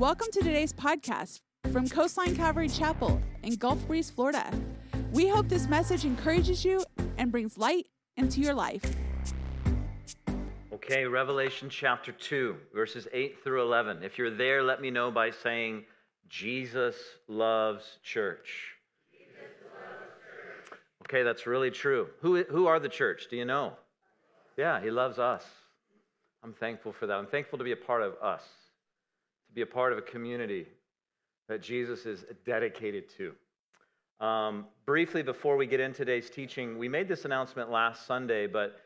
Welcome to today's podcast from Coastline Calvary Chapel in Gulf Breeze, Florida. We hope this message encourages you and brings light into your life. Okay, Revelation chapter 2, verses 8 through 11. If you're there, let me know by saying, Jesus loves church. Okay, that's really true. Who, who are the church? Do you know? Yeah, he loves us. I'm thankful for that. I'm thankful to be a part of us, to be a part of a community that Jesus is dedicated to. Um, briefly, before we get into today's teaching, we made this announcement last Sunday, but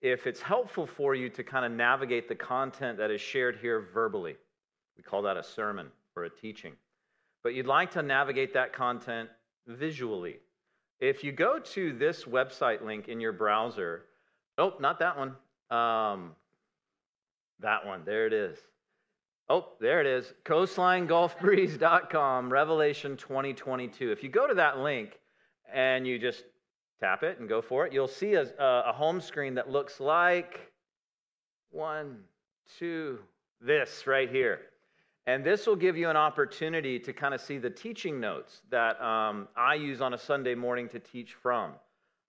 if it's helpful for you to kind of navigate the content that is shared here verbally, we call that a sermon or a teaching. But you'd like to navigate that content visually. If you go to this website link in your browser, oh, not that one. Um, that one, there it is. Oh, there it is. CoastlineGulfBreeze.com, Revelation 2022. If you go to that link and you just tap it and go for it, you'll see a, a home screen that looks like one, two, this right here. And this will give you an opportunity to kind of see the teaching notes that um, I use on a Sunday morning to teach from.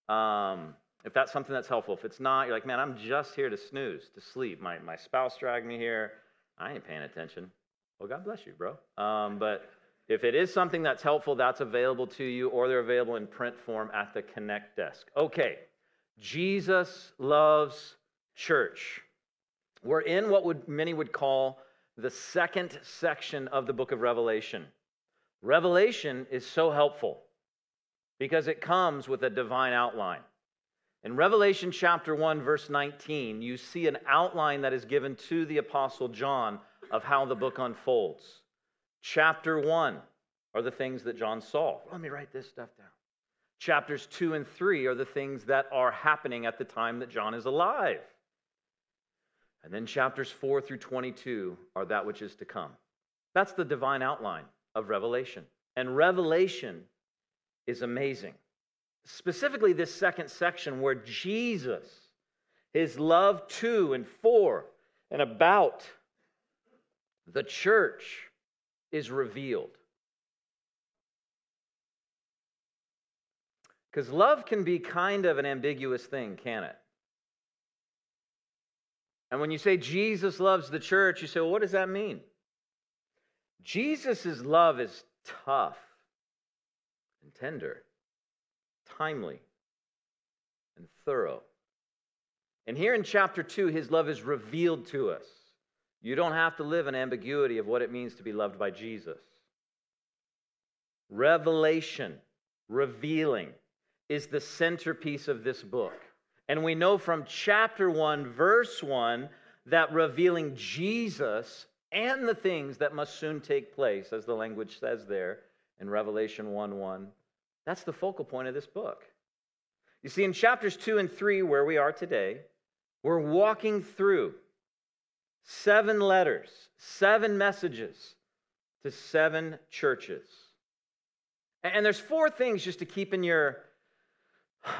Um, if that's something that's helpful. If it's not, you're like, man, I'm just here to snooze, to sleep. My, my spouse dragged me here. I ain't paying attention. Well, God bless you, bro. Um, but if it is something that's helpful, that's available to you, or they're available in print form at the Connect desk. Okay, Jesus loves church. We're in what would, many would call the second section of the book of Revelation. Revelation is so helpful because it comes with a divine outline. In Revelation chapter 1, verse 19, you see an outline that is given to the Apostle John of how the book unfolds. Chapter 1 are the things that John saw. Let me write this stuff down. Chapters 2 and 3 are the things that are happening at the time that John is alive. And then chapters 4 through 22 are that which is to come. That's the divine outline of Revelation. And Revelation is amazing specifically this second section where Jesus, his love to and for and about the church is revealed. Because love can be kind of an ambiguous thing, can it? And when you say Jesus loves the church, you say, well, what does that mean? Jesus' love is tough and tender timely, and thorough. And here in chapter 2, his love is revealed to us. You don't have to live in ambiguity of what it means to be loved by Jesus. Revelation, revealing, is the centerpiece of this book. And we know from chapter 1, verse 1, that revealing Jesus and the things that must soon take place, as the language says there in Revelation 1 1, that's the focal point of this book. You see, in chapters 2 and 3, where we are today, we're walking through seven letters, seven messages to seven churches. And there's four things just to keep in your,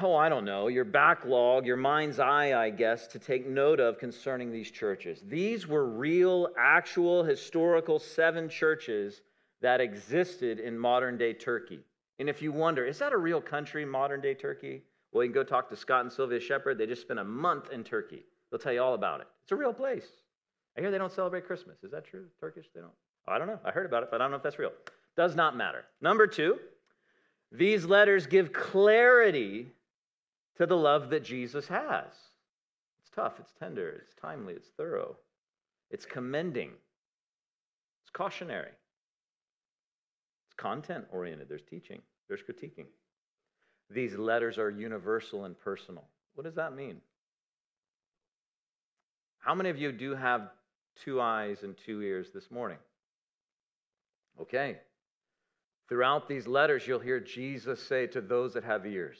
oh, I don't know, your backlog, your mind's eye, I guess, to take note of concerning these churches. These were real, actual, historical seven churches that existed in modern day Turkey. And if you wonder, is that a real country, modern day Turkey? Well, you can go talk to Scott and Sylvia Shepard. They just spent a month in Turkey. They'll tell you all about it. It's a real place. I hear they don't celebrate Christmas. Is that true? Turkish? They don't? Oh, I don't know. I heard about it, but I don't know if that's real. Does not matter. Number two, these letters give clarity to the love that Jesus has. It's tough, it's tender, it's timely, it's thorough, it's commending, it's cautionary content oriented, there's teaching, there's critiquing. These letters are universal and personal. What does that mean? How many of you do have two eyes and two ears this morning? Okay. Throughout these letters, you'll hear Jesus say to those that have ears,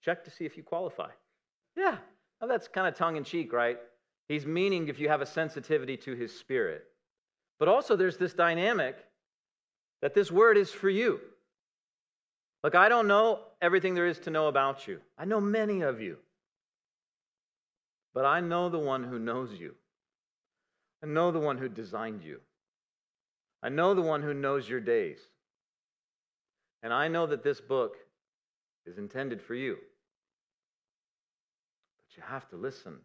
check to see if you qualify. Yeah, well, that's kind of tongue in cheek, right? He's meaning if you have a sensitivity to his spirit. But also, there's this dynamic that this word is for you. Look, I don't know everything there is to know about you. I know many of you. But I know the one who knows you. I know the one who designed you. I know the one who knows your days. And I know that this book is intended for you. But you have to listen.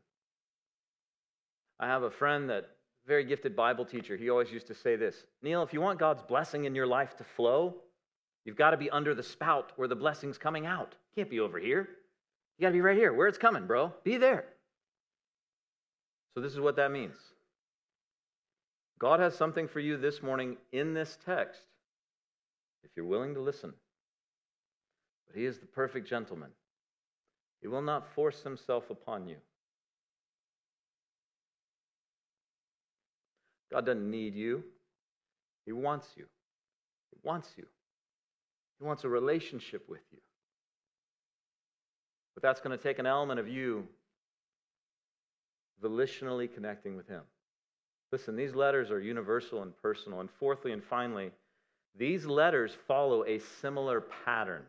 I have a friend that very gifted Bible teacher. He always used to say this Neil, if you want God's blessing in your life to flow, you've got to be under the spout where the blessing's coming out. Can't be over here. You got to be right here where it's coming, bro. Be there. So, this is what that means. God has something for you this morning in this text if you're willing to listen. But He is the perfect gentleman, He will not force Himself upon you. God doesn't need you, He wants you. He wants you. He wants a relationship with you. But that's going to take an element of you volitionally connecting with Him. Listen, these letters are universal and personal. And fourthly and finally, these letters follow a similar pattern.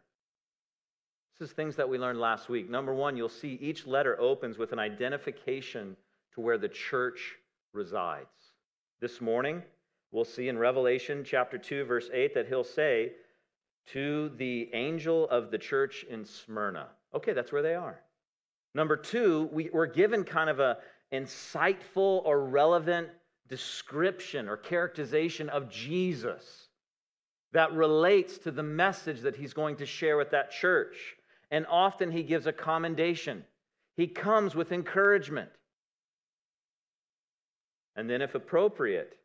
This is things that we learned last week. Number one, you'll see each letter opens with an identification to where the church resides. This morning, we'll see in Revelation chapter 2, verse 8, that he'll say, To the angel of the church in Smyrna. Okay, that's where they are. Number two, we, we're given kind of a insightful or relevant description or characterization of Jesus that relates to the message that he's going to share with that church. And often he gives a commendation, he comes with encouragement. And then, if appropriate,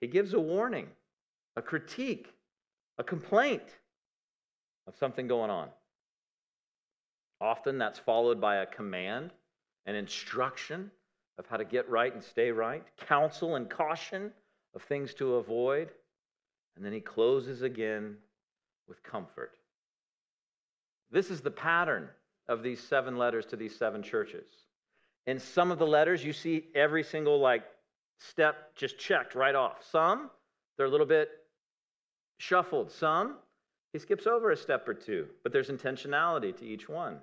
he gives a warning, a critique, a complaint of something going on. Often that's followed by a command, an instruction of how to get right and stay right, counsel and caution of things to avoid. And then he closes again with comfort. This is the pattern of these seven letters to these seven churches. In some of the letters, you see every single like step just checked right off. Some, they're a little bit shuffled. Some, he skips over a step or two, but there's intentionality to each one.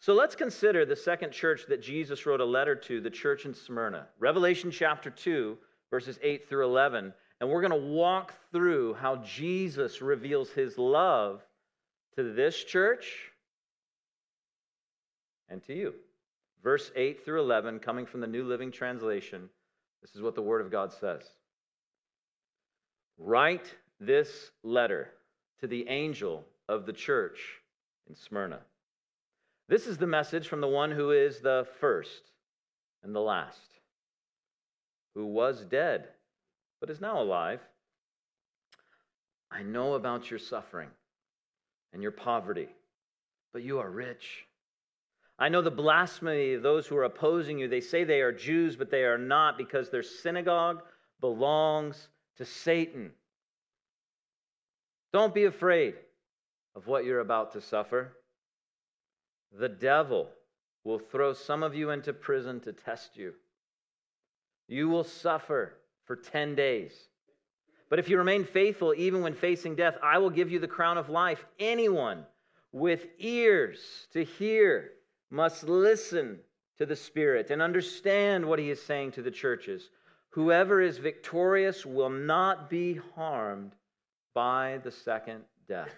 So let's consider the second church that Jesus wrote a letter to, the church in Smyrna. Revelation chapter 2, verses 8 through 11. And we're going to walk through how Jesus reveals his love to this church and to you. Verse 8 through 11, coming from the New Living Translation, this is what the Word of God says Write this letter to the angel of the church in Smyrna. This is the message from the one who is the first and the last, who was dead, but is now alive. I know about your suffering and your poverty, but you are rich. I know the blasphemy of those who are opposing you. They say they are Jews, but they are not because their synagogue belongs to Satan. Don't be afraid of what you're about to suffer. The devil will throw some of you into prison to test you. You will suffer for 10 days. But if you remain faithful, even when facing death, I will give you the crown of life. Anyone with ears to hear must listen to the Spirit and understand what he is saying to the churches. Whoever is victorious will not be harmed by the second death.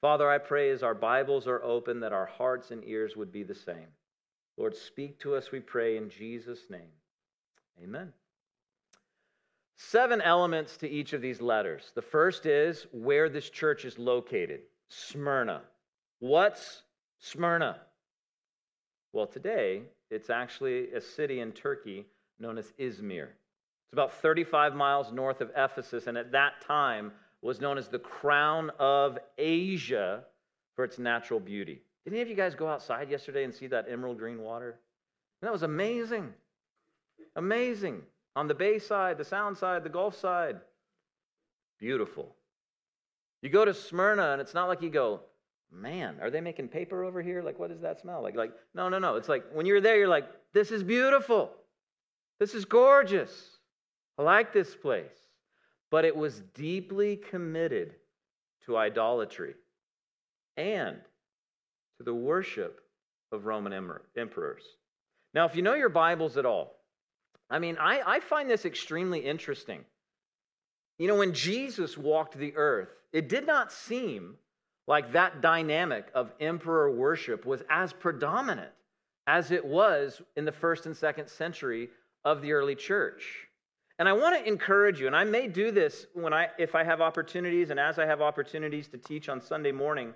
Father, I pray as our Bibles are open that our hearts and ears would be the same. Lord, speak to us, we pray, in Jesus' name. Amen. Seven elements to each of these letters. The first is where this church is located Smyrna. What's Smyrna? Well, today, it's actually a city in Turkey known as Izmir. It's about 35 miles north of Ephesus, and at that time, was known as the crown of Asia for its natural beauty. Did any of you guys go outside yesterday and see that emerald green water? that was amazing. Amazing. On the bay side, the sound side, the Gulf side. Beautiful. You go to Smyrna, and it's not like you go, man, are they making paper over here? Like, what does that smell like? Like, no, no, no. It's like when you're there, you're like, this is beautiful. This is gorgeous. I like this place but it was deeply committed to idolatry and to the worship of Roman emperors. Now, if you know your Bibles at all, I mean, I, I find this extremely interesting. You know, when Jesus walked the earth, it did not seem like that dynamic of emperor worship was as predominant as it was in the first and second century of the early church. And I want to encourage you, and I may do this when I if I have opportunities and as I have opportunities to teach on Sunday morning,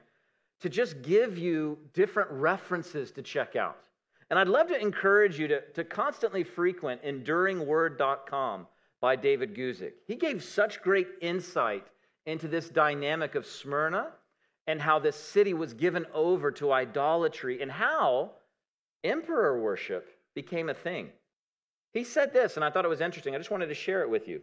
to just give you different references to check out. And I'd love to encourage you to, to constantly frequent enduringword.com by David Guzik. He gave such great insight into this dynamic of Smyrna and how this city was given over to idolatry and how emperor worship became a thing. He said this, and I thought it was interesting. I just wanted to share it with you.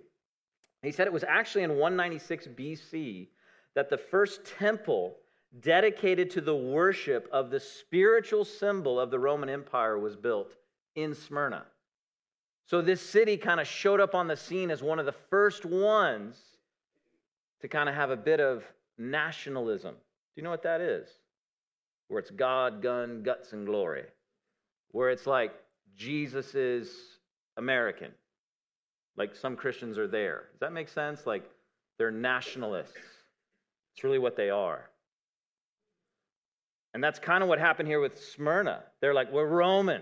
He said it was actually in 196 BC that the first temple dedicated to the worship of the spiritual symbol of the Roman Empire was built in Smyrna. So this city kind of showed up on the scene as one of the first ones to kind of have a bit of nationalism. Do you know what that is? Where it's God, gun, guts, and glory. Where it's like Jesus is American. Like some Christians are there. Does that make sense? Like they're nationalists. It's really what they are. And that's kind of what happened here with Smyrna. They're like, we're Roman.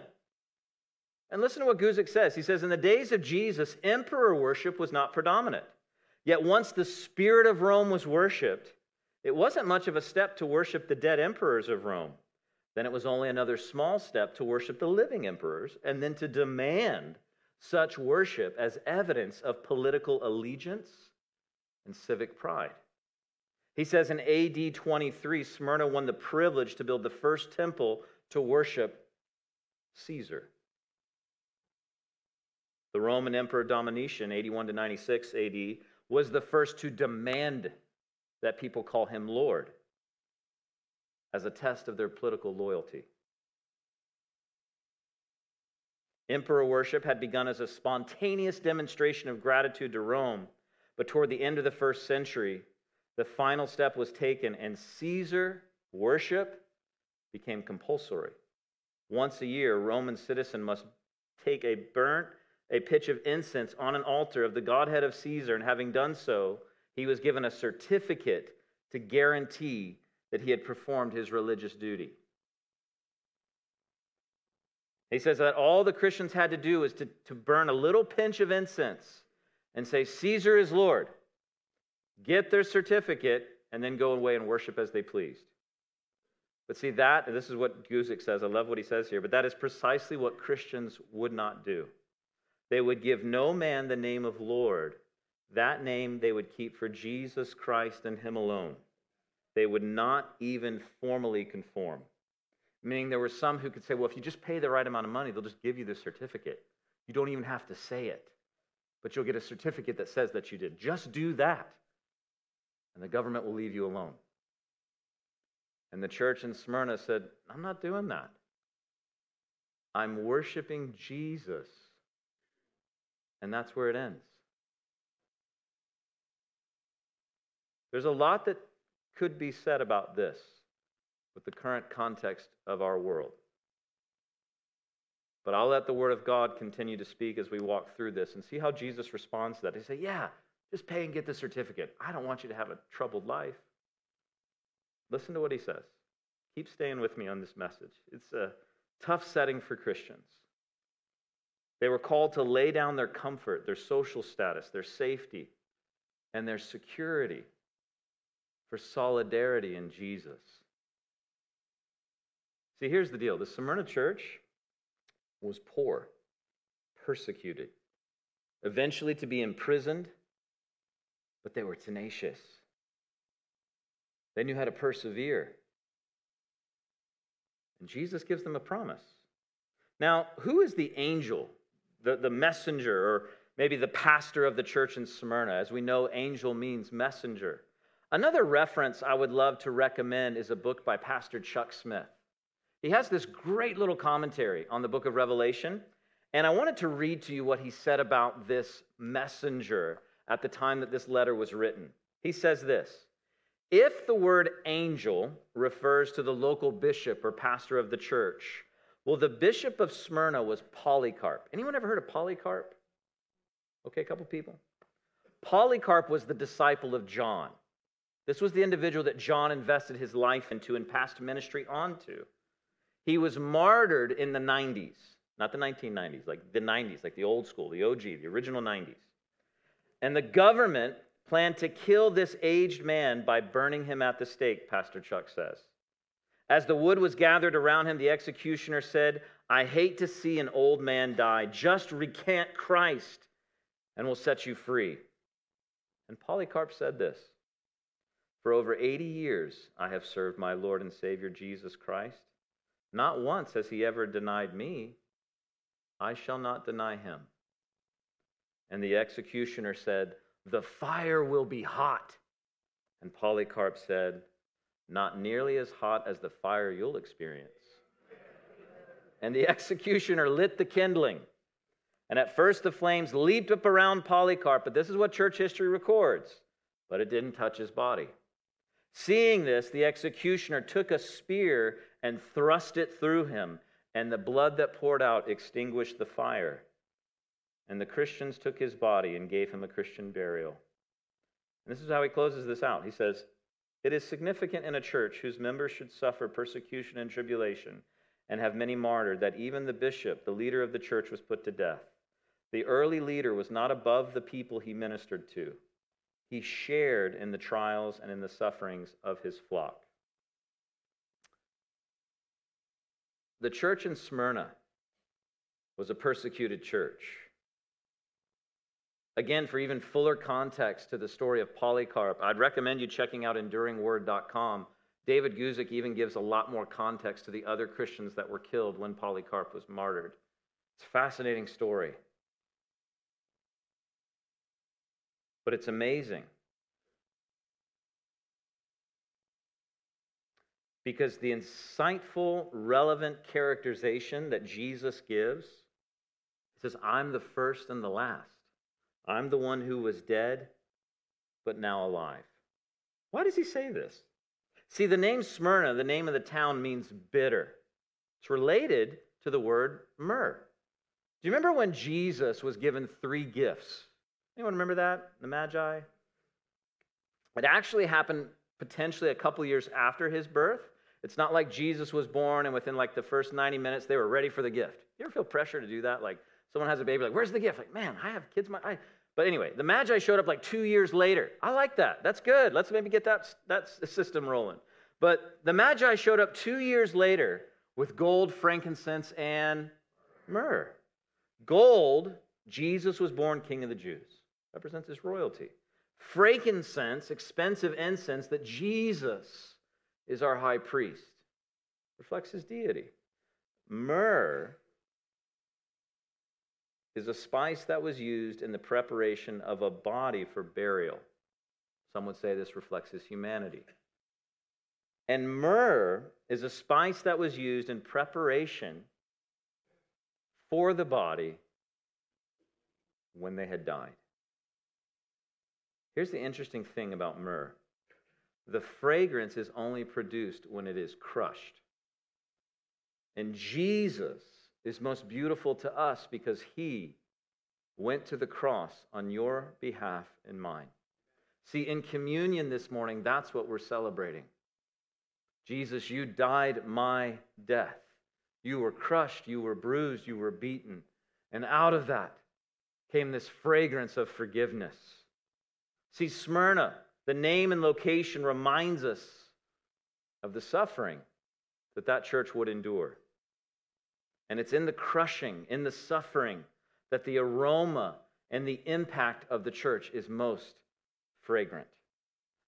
And listen to what Guzik says. He says, In the days of Jesus, emperor worship was not predominant. Yet once the spirit of Rome was worshiped, it wasn't much of a step to worship the dead emperors of Rome. Then it was only another small step to worship the living emperors, and then to demand such worship as evidence of political allegiance and civic pride. He says in AD 23, Smyrna won the privilege to build the first temple to worship Caesar. The Roman Emperor Domitian, 81 to 96 AD, was the first to demand that people call him Lord as a test of their political loyalty. Emperor worship had begun as a spontaneous demonstration of gratitude to Rome, but toward the end of the first century, the final step was taken, and Caesar worship became compulsory. Once a year, a Roman citizen must take a burnt a pitch of incense on an altar of the Godhead of Caesar, and having done so, he was given a certificate to guarantee that he had performed his religious duty. He says that all the Christians had to do was to, to burn a little pinch of incense and say, Caesar is Lord, get their certificate, and then go away and worship as they pleased. But see, that, this is what Guzik says. I love what he says here, but that is precisely what Christians would not do. They would give no man the name of Lord. That name they would keep for Jesus Christ and Him alone. They would not even formally conform. Meaning there were some who could say, well, if you just pay the right amount of money, they'll just give you the certificate. You don't even have to say it, but you'll get a certificate that says that you did. Just do that, and the government will leave you alone. And the church in Smyrna said, I'm not doing that. I'm worshiping Jesus and that's where it ends. There's a lot that could be said about this with the current context of our world. But I'll let the Word of God continue to speak as we walk through this and see how Jesus responds to that. He say, Yeah, just pay and get the certificate. I don't want you to have a troubled life. Listen to what he says. Keep staying with me on this message. It's a tough setting for Christians. They were called to lay down their comfort, their social status, their safety, and their security for solidarity in Jesus. See, here's the deal the Smyrna church was poor, persecuted, eventually to be imprisoned, but they were tenacious. They knew how to persevere. And Jesus gives them a promise. Now, who is the angel the, the messenger, or maybe the pastor of the church in Smyrna. As we know, angel means messenger. Another reference I would love to recommend is a book by Pastor Chuck Smith. He has this great little commentary on the book of Revelation, and I wanted to read to you what he said about this messenger at the time that this letter was written. He says this If the word angel refers to the local bishop or pastor of the church, well, the bishop of Smyrna was Polycarp. Anyone ever heard of Polycarp? Okay, a couple people. Polycarp was the disciple of John. This was the individual that John invested his life into and passed ministry onto. He was martyred in the 90s, not the 1990s, like the 90s, like the old school, the OG, the original 90s. And the government planned to kill this aged man by burning him at the stake, Pastor Chuck says. As the wood was gathered around him, the executioner said, I hate to see an old man die. Just recant Christ and we'll set you free. And Polycarp said this For over 80 years I have served my Lord and Savior Jesus Christ. Not once has he ever denied me. I shall not deny him. And the executioner said, The fire will be hot. And Polycarp said, Not nearly as hot as the fire you'll experience. And the executioner lit the kindling. And at first the flames leaped up around Polycarp, but this is what church history records. But it didn't touch his body. Seeing this, the executioner took a spear and thrust it through him, and the blood that poured out extinguished the fire. And the Christians took his body and gave him a Christian burial. And this is how he closes this out. He says, It is significant in a church whose members should suffer persecution and tribulation and have many martyred that even the bishop, the leader of the church, was put to death. The early leader was not above the people he ministered to. He shared in the trials and in the sufferings of his flock. The church in Smyrna was a persecuted church. Again, for even fuller context to the story of Polycarp, I'd recommend you checking out enduringword.com. David Guzik even gives a lot more context to the other Christians that were killed when Polycarp was martyred. It's a fascinating story. But it's amazing. Because the insightful, relevant characterization that Jesus gives says, I'm the first and the last. I'm the one who was dead, but now alive. Why does he say this? See, the name Smyrna, the name of the town, means bitter. It's related to the word myrrh. Do you remember when Jesus was given three gifts? Anyone remember that? The Magi? It actually happened potentially a couple years after his birth. It's not like Jesus was born and within like the first 90 minutes they were ready for the gift. You ever feel pressure to do that? Like someone has a baby, like, where's the gift? Like, man, I have kids. My, I... But anyway, the Magi showed up like two years later. I like that. That's good. Let's maybe get that, that system rolling. But the Magi showed up two years later with gold, frankincense, and myrrh. Gold, Jesus was born King of the Jews represents his royalty. Frankincense, expensive incense, that Jesus is our high priest, reflects his deity. Myrrh is a spice that was used in the preparation of a body for burial. Some would say this reflects his humanity. And myrrh is a spice that was used in preparation for the body when they had died. Here's the interesting thing about myrrh the fragrance is only produced when it is crushed. And Jesus is most beautiful to us because he went to the cross on your behalf and mine. See, in communion this morning, that's what we're celebrating. Jesus, you died my death. You were crushed, you were bruised, you were beaten. And out of that came this fragrance of forgiveness. See, Smyrna, the name and location reminds us of the suffering that that church would endure. And it's in the crushing, in the suffering, that the aroma and the impact of the church is most fragrant.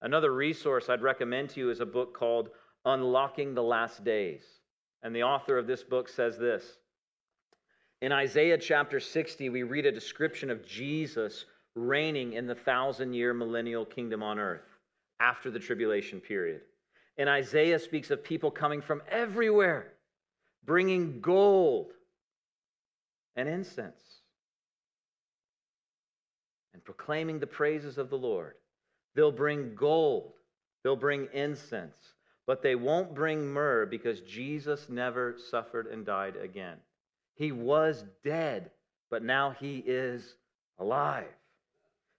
Another resource I'd recommend to you is a book called Unlocking the Last Days. And the author of this book says this In Isaiah chapter 60, we read a description of Jesus reigning in the thousand year millennial kingdom on earth after the tribulation period. And Isaiah speaks of people coming from everywhere, bringing gold and incense and proclaiming the praises of the Lord. They'll bring gold, they'll bring incense, but they won't bring myrrh because Jesus never suffered and died again. He was dead, but now he is alive.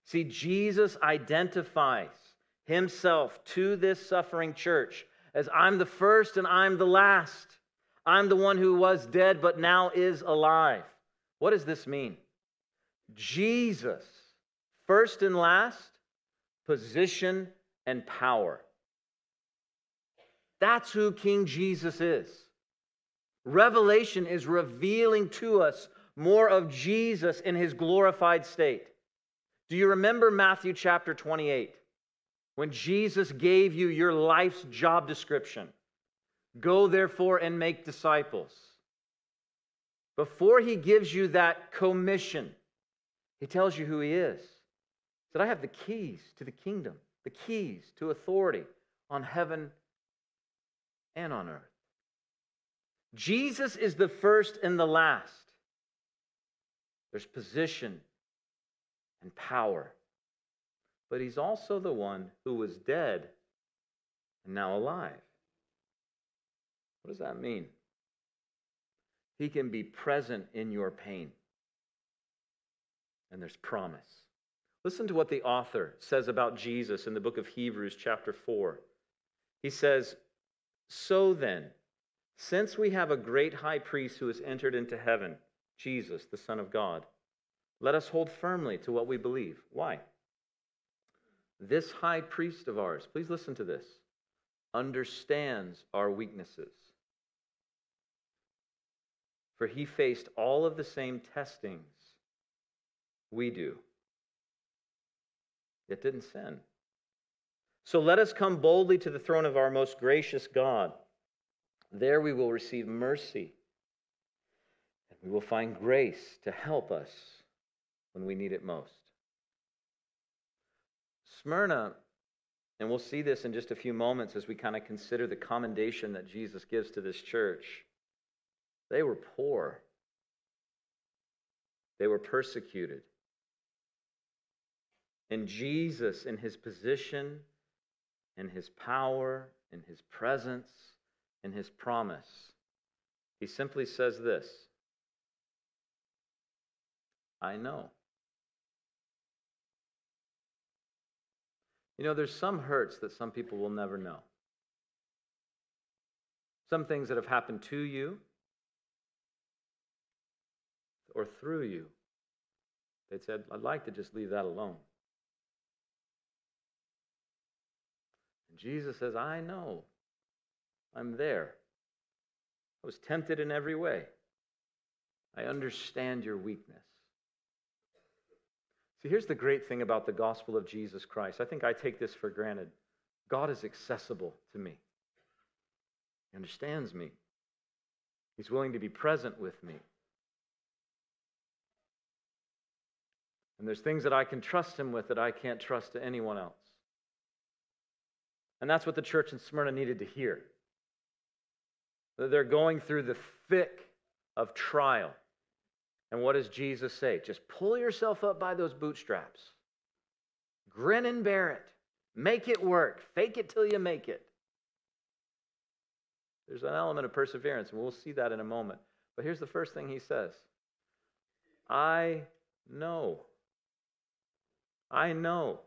See, Jesus identifies himself to this suffering church as I'm the first and I'm the last. I'm the one who was dead but now is alive. What does this mean? Jesus, first and last, position and power. That's who King Jesus is. Revelation is revealing to us more of Jesus in his glorified state. Do you remember Matthew chapter 28? When Jesus gave you your life's job description go therefore and make disciples. Before he gives you that commission, he tells you who he is. He said, I have the keys to the kingdom, the keys to authority on heaven and on earth. Jesus is the first and the last. There's position and power. But he's also the one who was dead and now alive. What does that mean? He can be present in your pain. And there's promise. Listen to what the author says about Jesus in the book of Hebrews, chapter 4. He says, So then, since we have a great high priest who has entered into heaven, Jesus, the Son of God, let us hold firmly to what we believe. Why? This high priest of ours, please listen to this, understands our weaknesses. For he faced all of the same testings we do, yet didn't sin. So let us come boldly to the throne of our most gracious God. There we will receive mercy, and we will find grace to help us when we need it most. Smyrna, and we'll see this in just a few moments as we kind of consider the commendation that Jesus gives to this church. They were poor, they were persecuted. And Jesus, in his position, in his power, in his presence, in his promise, he simply says this I know. You know, there's some hurts that some people will never know. Some things that have happened to you or through you. They said, I'd like to just leave that alone. And Jesus says, I know. I'm there. I was tempted in every way. I understand your weakness. See, here's the great thing about the gospel of Jesus Christ. I think I take this for granted. God is accessible to me, He understands me, He's willing to be present with me. And there's things that I can trust Him with that I can't trust to anyone else. And that's what the church in Smyrna needed to hear. They're going through the thick of trial. And what does Jesus say? Just pull yourself up by those bootstraps. Grin and bear it. Make it work. Fake it till you make it. There's an element of perseverance, and we'll see that in a moment. But here's the first thing he says I know. I know.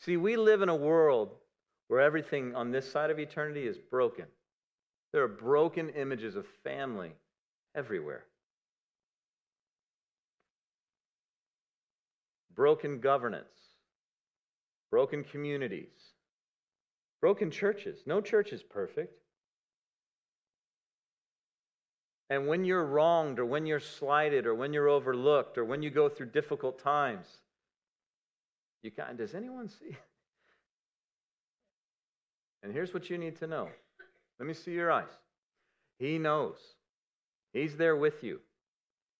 See, we live in a world where everything on this side of eternity is broken. There are broken images of family everywhere. Broken governance, broken communities, broken churches. No church is perfect. And when you're wronged, or when you're slighted, or when you're overlooked, or when you go through difficult times, you kind does anyone see? And here's what you need to know. Let me see your eyes. He knows. He's there with you.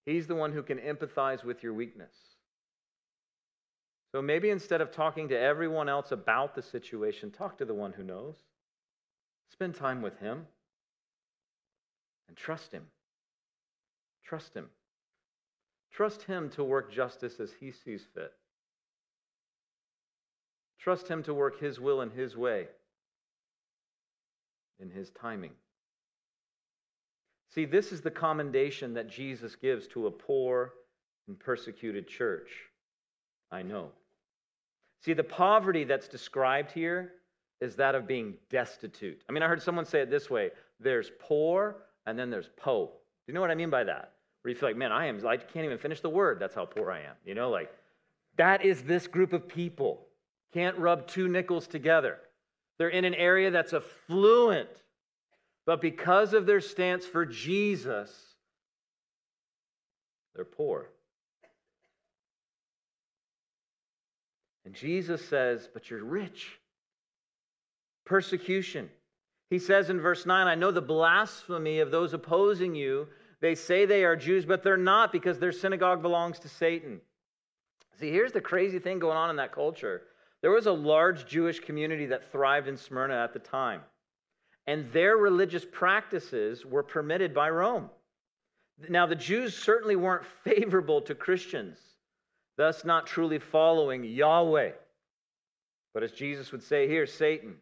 He's the one who can empathize with your weakness. So maybe instead of talking to everyone else about the situation, talk to the one who knows. Spend time with him and trust him. Trust him. Trust him to work justice as he sees fit. Trust him to work his will in his way, in his timing. See, this is the commendation that Jesus gives to a poor and persecuted church. I know. See, the poverty that's described here is that of being destitute. I mean, I heard someone say it this way there's poor and then there's po. Do you know what I mean by that? Where you feel like, man, I am, I can't even finish the word. That's how poor I am. You know, like that is this group of people. Can't rub two nickels together. They're in an area that's affluent, but because of their stance for Jesus, they're poor. And Jesus says, But you're rich. Persecution. He says in verse 9, I know the blasphemy of those opposing you. They say they are Jews, but they're not because their synagogue belongs to Satan. See, here's the crazy thing going on in that culture. There was a large Jewish community that thrived in Smyrna at the time, and their religious practices were permitted by Rome. Now, the Jews certainly weren't favorable to Christians, thus, not truly following Yahweh. But as Jesus would say here, Satan.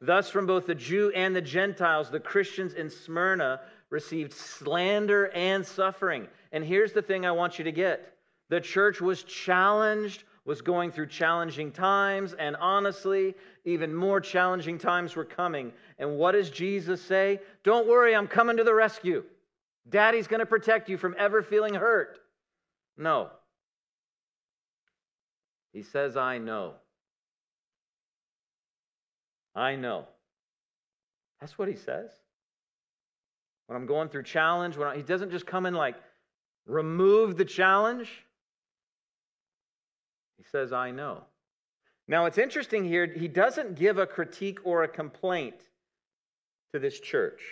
Thus, from both the Jew and the Gentiles, the Christians in Smyrna received slander and suffering. And here's the thing I want you to get the church was challenged, was going through challenging times, and honestly, even more challenging times were coming. And what does Jesus say? Don't worry, I'm coming to the rescue. Daddy's going to protect you from ever feeling hurt. No. He says, I know. I know. That's what he says. When I'm going through challenge, when I, he doesn't just come and like remove the challenge. He says, I know. Now, it's interesting here, he doesn't give a critique or a complaint to this church.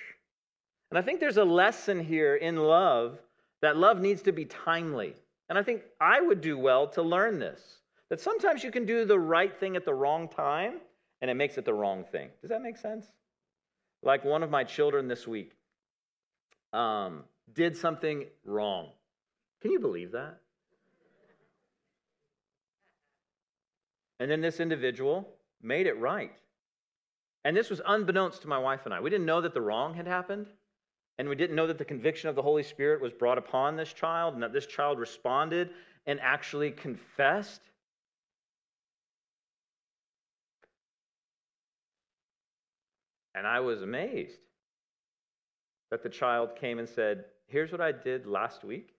And I think there's a lesson here in love that love needs to be timely. And I think I would do well to learn this that sometimes you can do the right thing at the wrong time and it makes it the wrong thing. Does that make sense? Like one of my children this week um, did something wrong. Can you believe that? And then this individual made it right. And this was unbeknownst to my wife and I. We didn't know that the wrong had happened. And we didn't know that the conviction of the Holy Spirit was brought upon this child and that this child responded and actually confessed. And I was amazed that the child came and said, Here's what I did last week.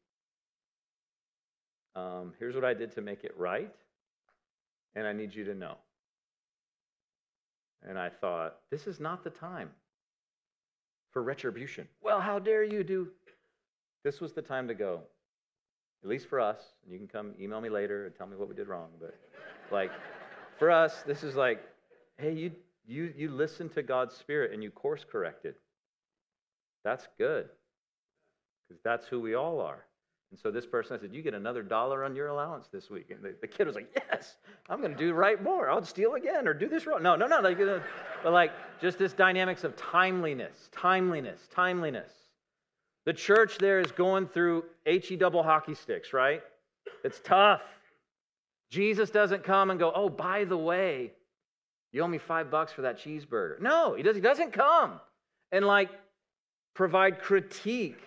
Um, here's what I did to make it right. And I need you to know. And I thought, This is not the time for retribution. Well, how dare you do? This was the time to go. At least for us. And you can come email me later and tell me what we did wrong. But like for us, this is like, hey, you you you listen to God's spirit and you course correct it. That's good. Because that's who we all are. And so this person, I said, You get another dollar on your allowance this week. And the, the kid was like, Yes, I'm going to do right more. I'll steal again or do this wrong. No, no, no. Like, uh, but like just this dynamics of timeliness, timeliness, timeliness. The church there is going through HE double hockey sticks, right? It's tough. Jesus doesn't come and go, Oh, by the way, you owe me five bucks for that cheeseburger. No, he, does, he doesn't come and like provide critique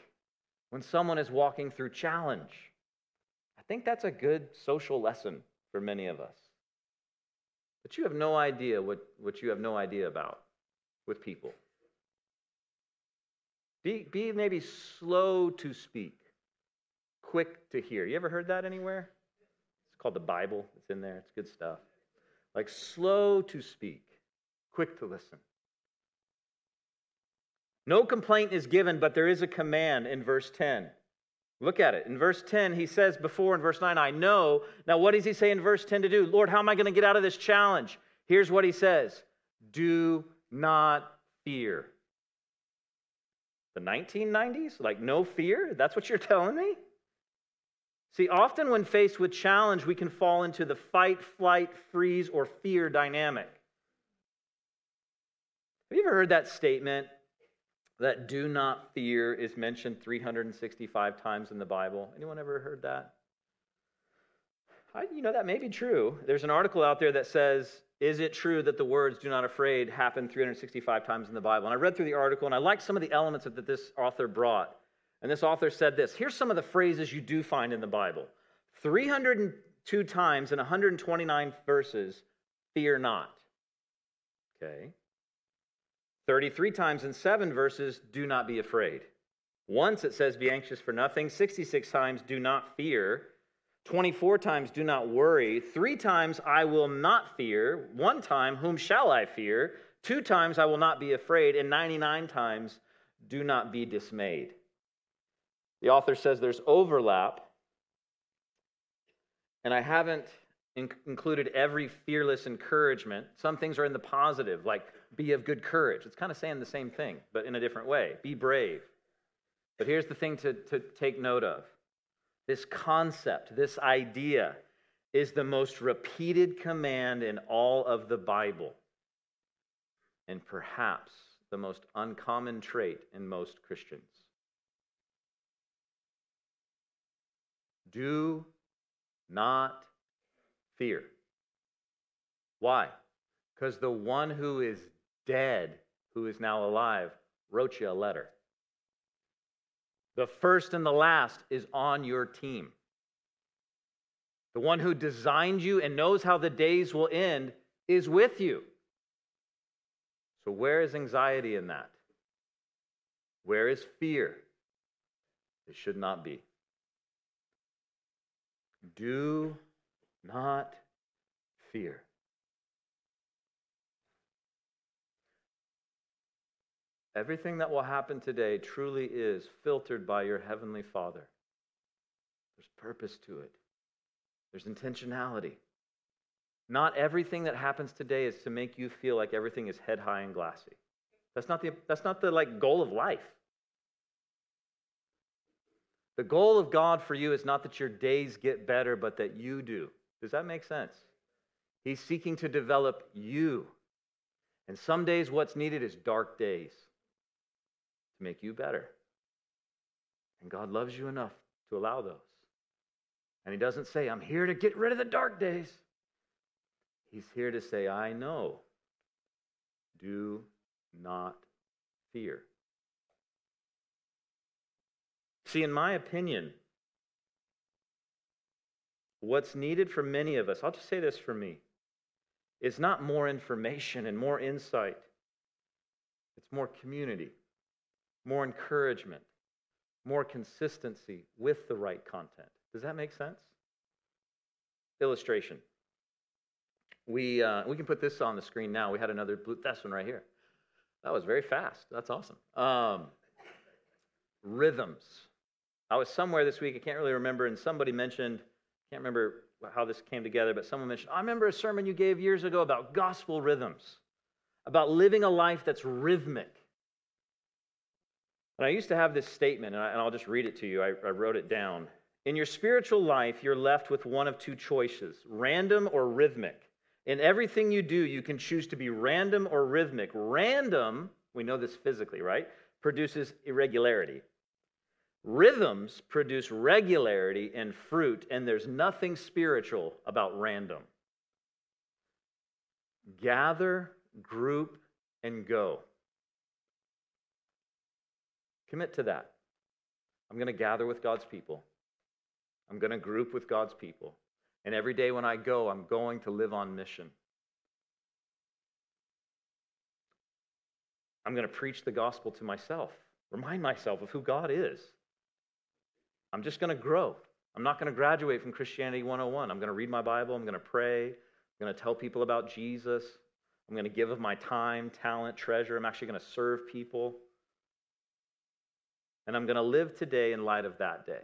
when someone is walking through challenge. I think that's a good social lesson for many of us. But you have no idea what, what you have no idea about with people. Be, be maybe slow to speak, quick to hear. You ever heard that anywhere? It's called the Bible. It's in there. It's good stuff. Like slow to speak, quick to listen. No complaint is given, but there is a command in verse 10. Look at it. In verse 10, he says before in verse 9, I know. Now, what does he say in verse 10 to do? Lord, how am I going to get out of this challenge? Here's what he says Do not fear. The 1990s? Like, no fear? That's what you're telling me? See, often when faced with challenge, we can fall into the fight, flight, freeze, or fear dynamic. Have you ever heard that statement? that do not fear is mentioned 365 times in the Bible. Anyone ever heard that? I, you know, that may be true. There's an article out there that says, Is it true that the words do not afraid happen 365 times in the Bible? And I read through the article and I liked some of the elements that this author brought. And this author said this Here's some of the phrases you do find in the Bible 302 times in 129 verses, fear not. Okay. 33 times in seven verses, do not be afraid. Once it says, be anxious for nothing. 66 times, do not fear. 24 times, do not worry. Three times, I will not fear. One time, whom shall I fear? Two times, I will not be afraid. And 99 times, do not be dismayed. The author says there's overlap, and I haven't in- included every fearless encouragement. Some things are in the positive, like be of good courage. It's kind of saying the same thing, but in a different way. Be brave. But here's the thing to, to take note of this concept, this idea, is the most repeated command in all of the Bible, and perhaps the most uncommon trait in most Christians. Do not fear. Why? Because the one who is dead, who is now alive, wrote you a letter. The first and the last is on your team. The one who designed you and knows how the days will end is with you. So, where is anxiety in that? Where is fear? It should not be. Do not fear. Everything that will happen today truly is filtered by your Heavenly Father. There's purpose to it, there's intentionality. Not everything that happens today is to make you feel like everything is head high and glassy. That's not the, that's not the like goal of life. The goal of God for you is not that your days get better, but that you do. Does that make sense? He's seeking to develop you. And some days, what's needed is dark days to make you better. And God loves you enough to allow those. And He doesn't say, I'm here to get rid of the dark days. He's here to say, I know. Do not fear. See, in my opinion, what's needed for many of us, I'll just say this for me, is not more information and more insight. It's more community, more encouragement, more consistency with the right content. Does that make sense? Illustration. We, uh, we can put this on the screen now. We had another blue, that's one right here. That was very fast. That's awesome. Um, rhythms. I was somewhere this week, I can't really remember, and somebody mentioned, I can't remember how this came together, but someone mentioned, I remember a sermon you gave years ago about gospel rhythms, about living a life that's rhythmic. And I used to have this statement, and, I, will just read it to you. I, I wrote it down. In your spiritual life, you're left with one of two choices random or rhythmic. In everything you do, you can choose to be random or rhythmic. Random, we know this physically, right? Produces irregularity. Rhythms produce regularity and fruit, and there's nothing spiritual about random. Gather, group, and go. Commit to that. I'm going to gather with God's people. I'm going to group with God's people. And every day when I go, I'm going to live on mission. I'm going to preach the gospel to myself, remind myself of who God is. I'm just going to grow. I'm not going to graduate from Christianity 101. I'm going to read my Bible. I'm going to pray. I'm going to tell people about Jesus. I'm going to give of my time, talent, treasure. I'm actually going to serve people. And I'm going to live today in light of that day.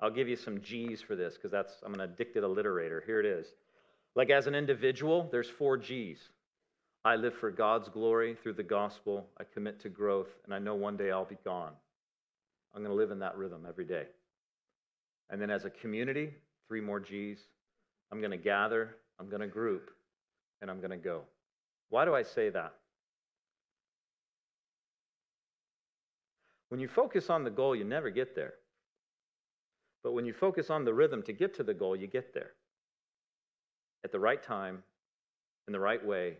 I'll give you some G's for this because that's I'm an addicted alliterator. Here it is. Like as an individual, there's four G's. I live for God's glory through the gospel. I commit to growth, and I know one day I'll be gone. I'm going to live in that rhythm every day. And then as a community, three more G's. I'm going to gather, I'm going to group, and I'm going to go. Why do I say that? When you focus on the goal, you never get there. But when you focus on the rhythm to get to the goal, you get there at the right time, in the right way,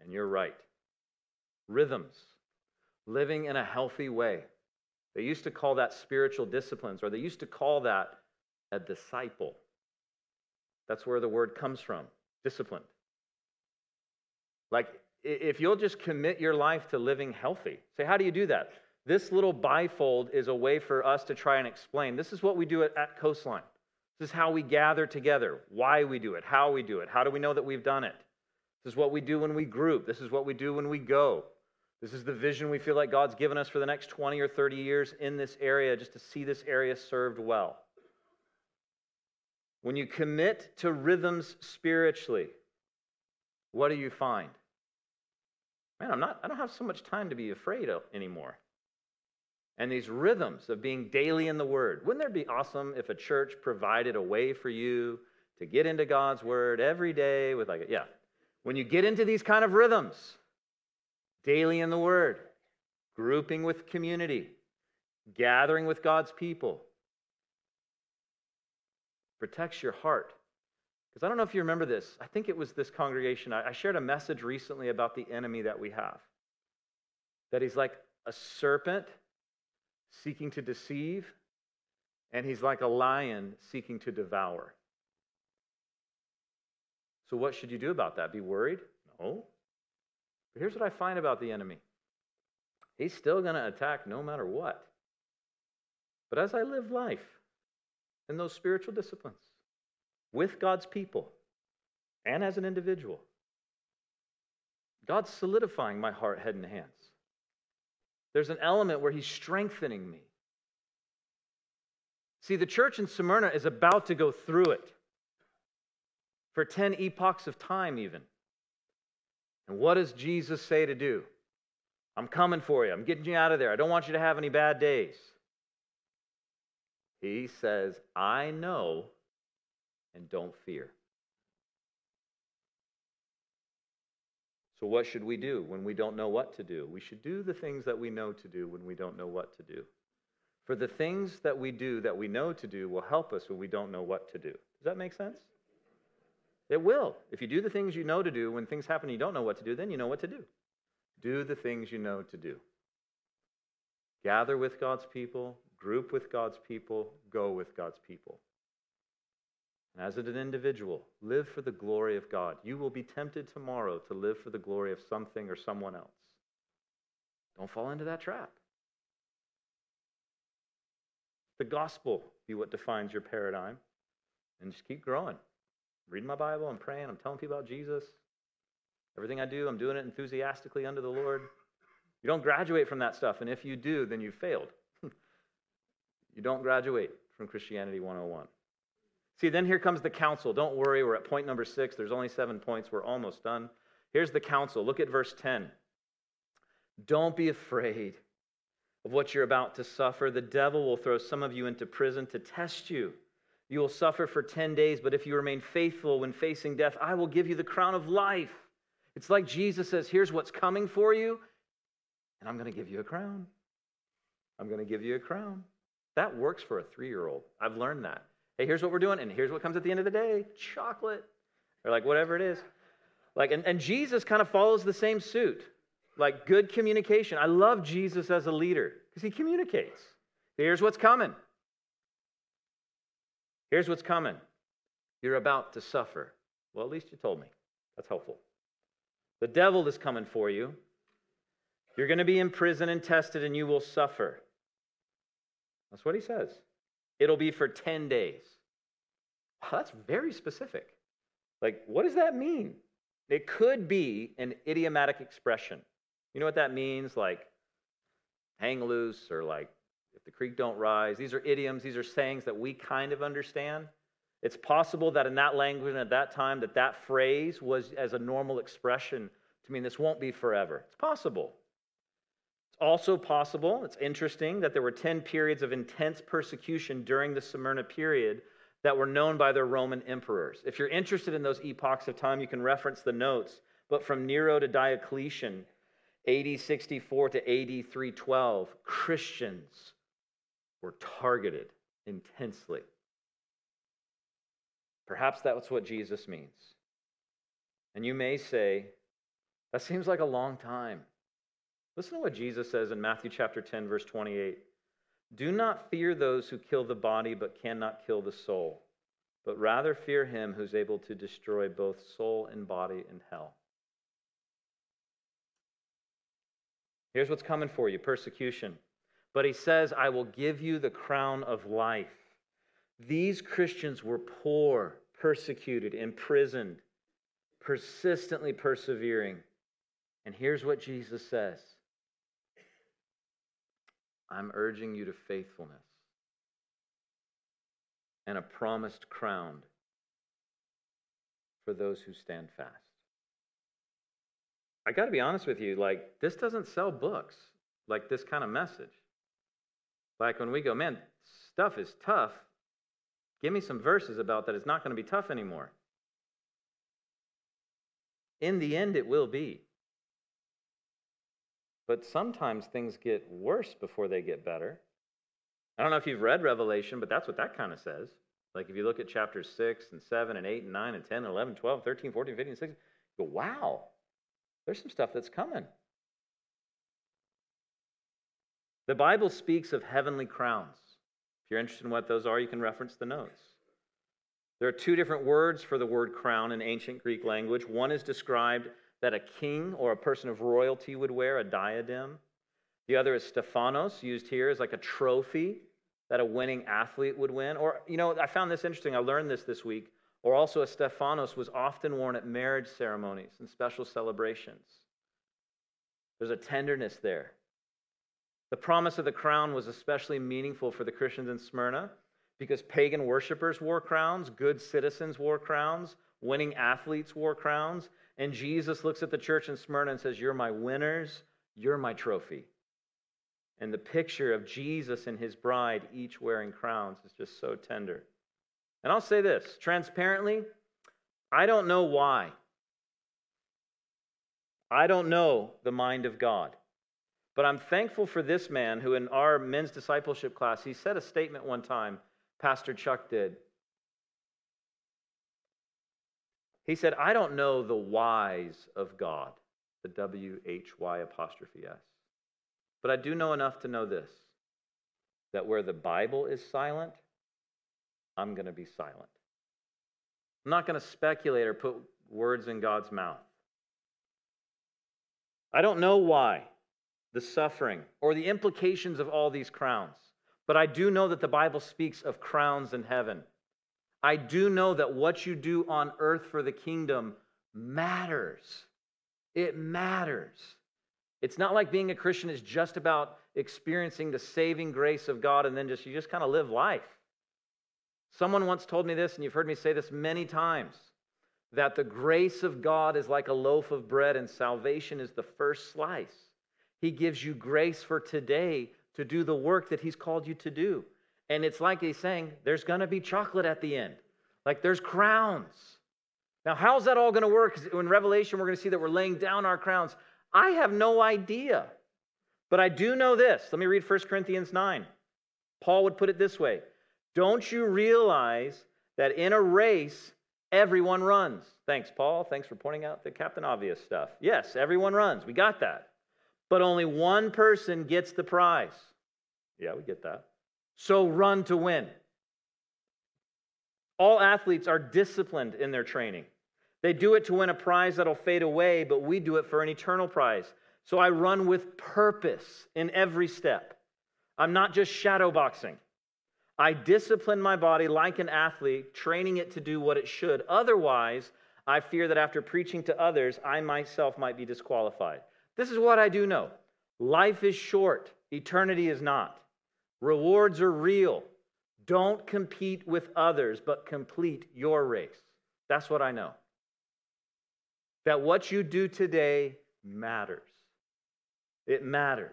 and you're right. Rhythms, living in a healthy way. They used to call that spiritual disciplines, or they used to call that a disciple. That's where the word comes from disciplined. Like, if you'll just commit your life to living healthy, say, how do you do that? This little bifold is a way for us to try and explain. This is what we do at, Coastline. This is how we gather together, why we do it, how we do it, how do we know that we've done it. This is what we do when we group, this is what we do when we go. This is the vision we feel like God's given us for the next 20 or 30 years in this area, just to see this area served well. When you commit to rhythms spiritually, what do you find? Man, I'm not, I don't have so much time to be afraid of anymore. And these rhythms of being daily in the Word. Wouldn't there be awesome if a church provided a way for you to get into God's Word every day with, like, a, yeah. When you get into these kind of rhythms, daily in the Word, grouping with community, gathering with God's people, protects your heart. Because I don't know if you remember this. I think it was this congregation. I, shared a message recently about the enemy that we have. That he's like a serpent seeking to deceive, and he's like a lion seeking to devour. So, what should you do about that? Be worried? No. But here's what I find about the enemy he's still going to attack no matter what. But as I live life in those spiritual disciplines with God's people and as an individual, God's solidifying my heart, head, and hands. There's an element where He's strengthening me. See, the church in Smyrna is about to go through it for 10 epochs of time, even. And what does Jesus say to do? I'm coming for you. I'm getting you out of there. I don't want you to have any bad days. He says, I know and don't fear. So, what should we do when we don't know what to do? We should do the things that we know to do when we don't know what to do. For the things that we do that we know to do will help us when we don't know what to do. Does that make sense? It will. If you do the things you know to do, when things happen you don't know what to do, then you know what to do. Do the things you know to do. Gather with God's people, group with God's people, go with God's people. And as an individual, live for the glory of God. You will be tempted tomorrow to live for the glory of something or someone else. Don't fall into that trap. The gospel be what defines your paradigm, and just keep growing reading my Bible, I'm praying, I'm telling people about Jesus. Everything I do, I'm doing it enthusiastically under the Lord. You don't graduate from that stuff, and if you do, then you've failed. you don't graduate from Christianity 101. See, then here comes the counsel. Don't worry, we're at point number six. There's only seven points. We're almost done. Here's the counsel. Look at verse 10. Don't be afraid of what you're about to suffer. The devil will throw some of you into prison to test you you will suffer for 10 days, but if you remain faithful when facing death, I will give you the crown of life. It's like Jesus says, Here's what's coming for you, and I'm going to give you a crown. I'm going to give you a crown. That works for a three year old. I've learned that. Hey, here's what we're doing, and here's what comes at the end of the day chocolate, or like whatever it is. Like, and, and Jesus kind of follows the same suit. Like good communication. I love Jesus as a leader because he communicates. Here's what's coming. Here's what's coming you're about to suffer. Well, at least you told me. That's helpful. The devil is coming for you. You're going to be in prison and tested, and you will suffer. That's what he says. It'll be for 10 days. Wow, that's very specific. Like, what does that mean? It could be an idiomatic expression. You know what that means? Like, hang loose or like the creek don't rise. These are idioms, these are sayings that we kind of understand. It's possible that in that language and at that time that that phrase was as a normal expression to mean this won't be forever. It's possible. It's also possible, it's interesting, that there were 10 periods of intense persecution during the Smyrna period that were known by their Roman emperors. If you're interested in those epochs of time, you can reference the notes. But from Nero to Diocletian, AD 64 to AD 312, Christians were targeted intensely. Perhaps that's what Jesus means. And you may say, that seems like a long time. Listen to what Jesus says in Matthew chapter 10, verse 28. Do not fear those who kill the body but cannot kill the soul, but rather fear him who's able to destroy both soul and body in hell. Here's what's coming for you persecution. But he says, I will give you the crown of life. These Christians were poor, persecuted, imprisoned, persistently persevering. And here's what Jesus says I'm urging you to faithfulness and a promised crown for those who stand fast. I got to be honest with you, like, this doesn't sell books like this kind of message. Like, when we go, man, stuff is tough, give me some verses about that it's not going to be tough anymore. In the end, it will be. But sometimes things get worse before they get better. I don't know if you've read Revelation, but that's what that kind of says. Like if you look at chapters 6 and 7 and 8 and 9 and 10 and 11, 12, 13, 14, 15, 16, you go, wow, there's some stuff that's coming. The Bible speaks of heavenly crowns. If you're interested in what those are, you can reference the notes. There are two different words for the word crown in ancient Greek language. One is described that a king or a person of royalty would wear, a diadem. The other is Stephanos, used here as like a trophy that a winning athlete would win. Or, you know, I found this interesting. I learned this this week. Or also, a Stephanos was often worn at marriage ceremonies and special celebrations. There's a tenderness there. The promise of the crown was especially meaningful for the Christians in Smyrna because pagan worshippers wore crowns, good citizens wore crowns, winning athletes wore crowns. And Jesus looks at the church in Smyrna and says, You're my winners, you're my trophy. And the picture of Jesus and his bride, each wearing crowns, is just so tender. And I'll say this transparently I don't know why. I don't know the mind of God. But I'm thankful for this man who, in our men's discipleship class, he said a statement one time, Pastor Chuck did. He said, I don't know the whys of God, the W H Y apostrophe S. But I do know enough to know this that where the Bible is silent, I'm going to be silent. I'm not going to speculate or put words in God's mouth. I don't know why the suffering or the implications of all these crowns, but I do know that the Bible speaks of crowns in heaven. I do know that what you do on earth for the kingdom matters. It matters. It's not like being a Christian is just about experiencing the saving grace of God and then just you just kind of live life. Someone once told me this, and you've heard me say this many times that the grace of God is like a loaf of bread and salvation is the first slice. He gives you grace for today to do the work that He's called you to do. And it's like He's saying, there's going to be chocolate at the end, like there's crowns. Now, how's that all going to work? In Revelation, we're going to see that we're laying down our crowns. I have no idea. But I do know this. Let me read 1 Corinthians 9. Paul would put it this way Don't you realize that in a race, everyone runs? Thanks, Paul. Thanks for pointing out the Captain Obvious stuff. Yes, everyone runs. We got that. But only one person gets the prize. Yeah, we get that. So run to win. All athletes are disciplined in their training. They do it to win a prize that'll fade away, but we do it for an eternal prize. So I run with purpose in every step. I'm not just shadowboxing. I discipline my body like an athlete, training it to do what it should. Otherwise, I fear that after preaching to others, I myself might be disqualified. This is what I do know life is short, eternity is not. Rewards are real. Don't compete with others, but complete your race. That's what I know that what you do today matters. It matters.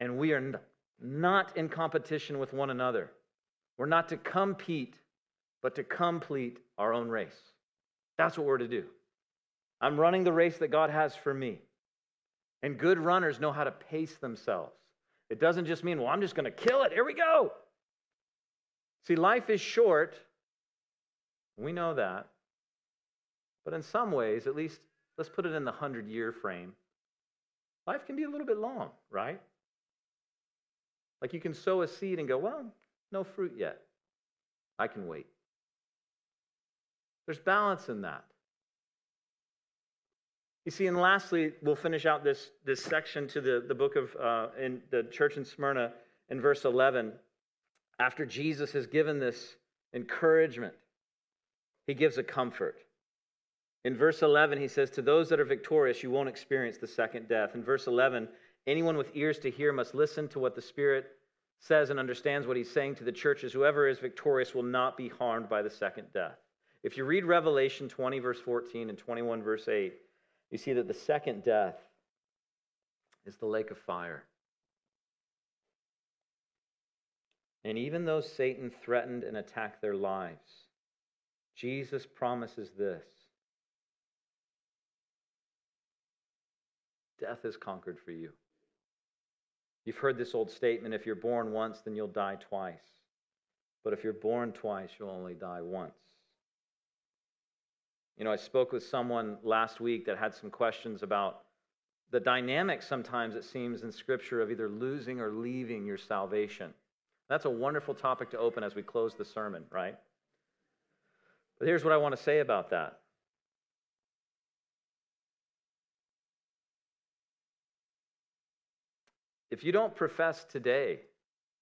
And we are not in competition with one another. We're not to compete, but to complete our own race. That's what we're to do. I'm running the race that God has for me. And good runners know how to pace themselves. It doesn't just mean, well, I'm just going to kill it. Here we go. See, life is short. We know that. But in some ways, at least let's put it in the 100 year frame, life can be a little bit long, right? Like you can sow a seed and go, well, no fruit yet. I can wait. There's balance in that. You see, and lastly, we'll finish out this, this section to the, the book of uh, in the church in Smyrna in verse 11. After Jesus has given this encouragement, he gives a comfort. In verse 11, he says, To those that are victorious, you won't experience the second death. In verse 11, anyone with ears to hear must listen to what the Spirit says and understands what he's saying to the churches. Whoever is victorious will not be harmed by the second death. If you read Revelation 20, verse 14, and 21, verse 8, you see that the second death is the lake of fire. And even though Satan threatened and attacked their lives, Jesus promises this death is conquered for you. You've heard this old statement if you're born once, then you'll die twice. But if you're born twice, you'll only die once. You know, I spoke with someone last week that had some questions about the dynamic sometimes it seems in Scripture of either losing or leaving your salvation. That's a wonderful topic to open as we close the sermon, right? But here's what I want to say about that. If you don't profess today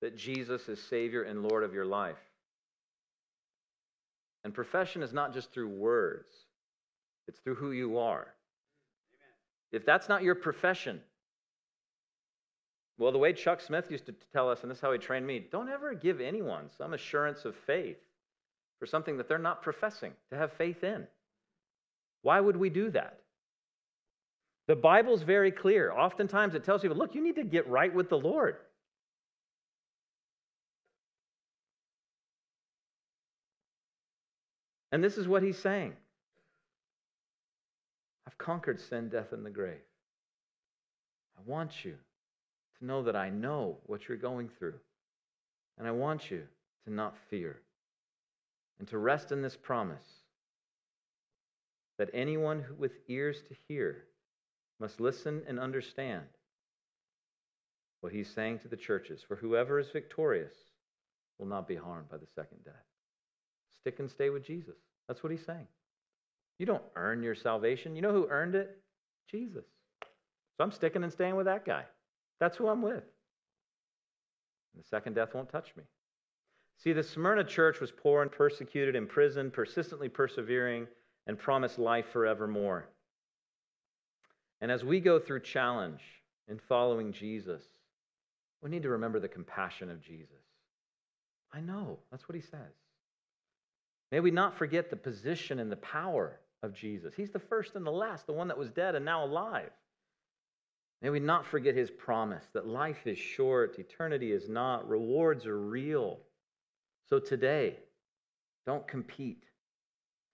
that Jesus is Savior and Lord of your life, and profession is not just through words, it's through who you are. If that's not your profession, well, the way Chuck Smith used to tell us, and this is how he trained me don't ever give anyone some assurance of faith for something that they're not professing to have faith in. Why would we do that? The Bible's very clear. Oftentimes it tells people, look, you need to get right with the Lord. And this is what he's saying I've conquered sin, death, and the grave. I want you to know that I know what you're going through. And I want you to not fear and to rest in this promise that anyone with ears to hear must listen and understand what he's saying to the churches. For whoever is victorious will not be harmed by the second death. Stick and stay with Jesus. That's what he's saying. You don't earn your salvation. You know who earned it? Jesus. So I'm sticking and staying with that guy. That's who I'm with. And the second death won't touch me. See, the Smyrna church was poor and persecuted, imprisoned, persistently persevering, and promised life forevermore. And as we go through challenge in following Jesus, we need to remember the compassion of Jesus. I know, that's what he says. May we not forget the position and the power of Jesus. He's the first and the last, the one that was dead and now alive. May we not forget his promise that life is short, eternity is not, rewards are real. So today, don't compete,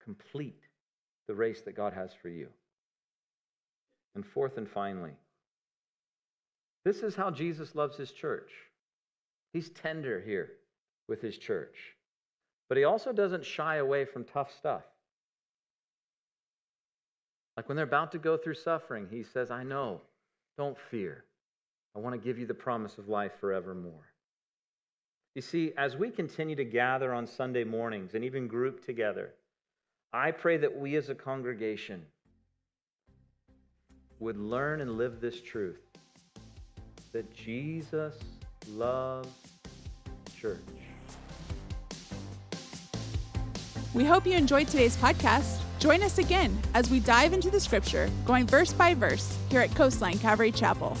complete the race that God has for you. And fourth and finally, this is how Jesus loves his church. He's tender here with his church, but he also doesn't shy away from tough stuff. Like when they're about to go through suffering, he says, I know, don't fear. I want to give you the promise of life forevermore. You see, as we continue to gather on Sunday mornings and even group together, I pray that we as a congregation would learn and live this truth that Jesus loves church. We hope you enjoyed today's podcast. Join us again as we dive into the scripture, going verse by verse, here at Coastline Calvary Chapel.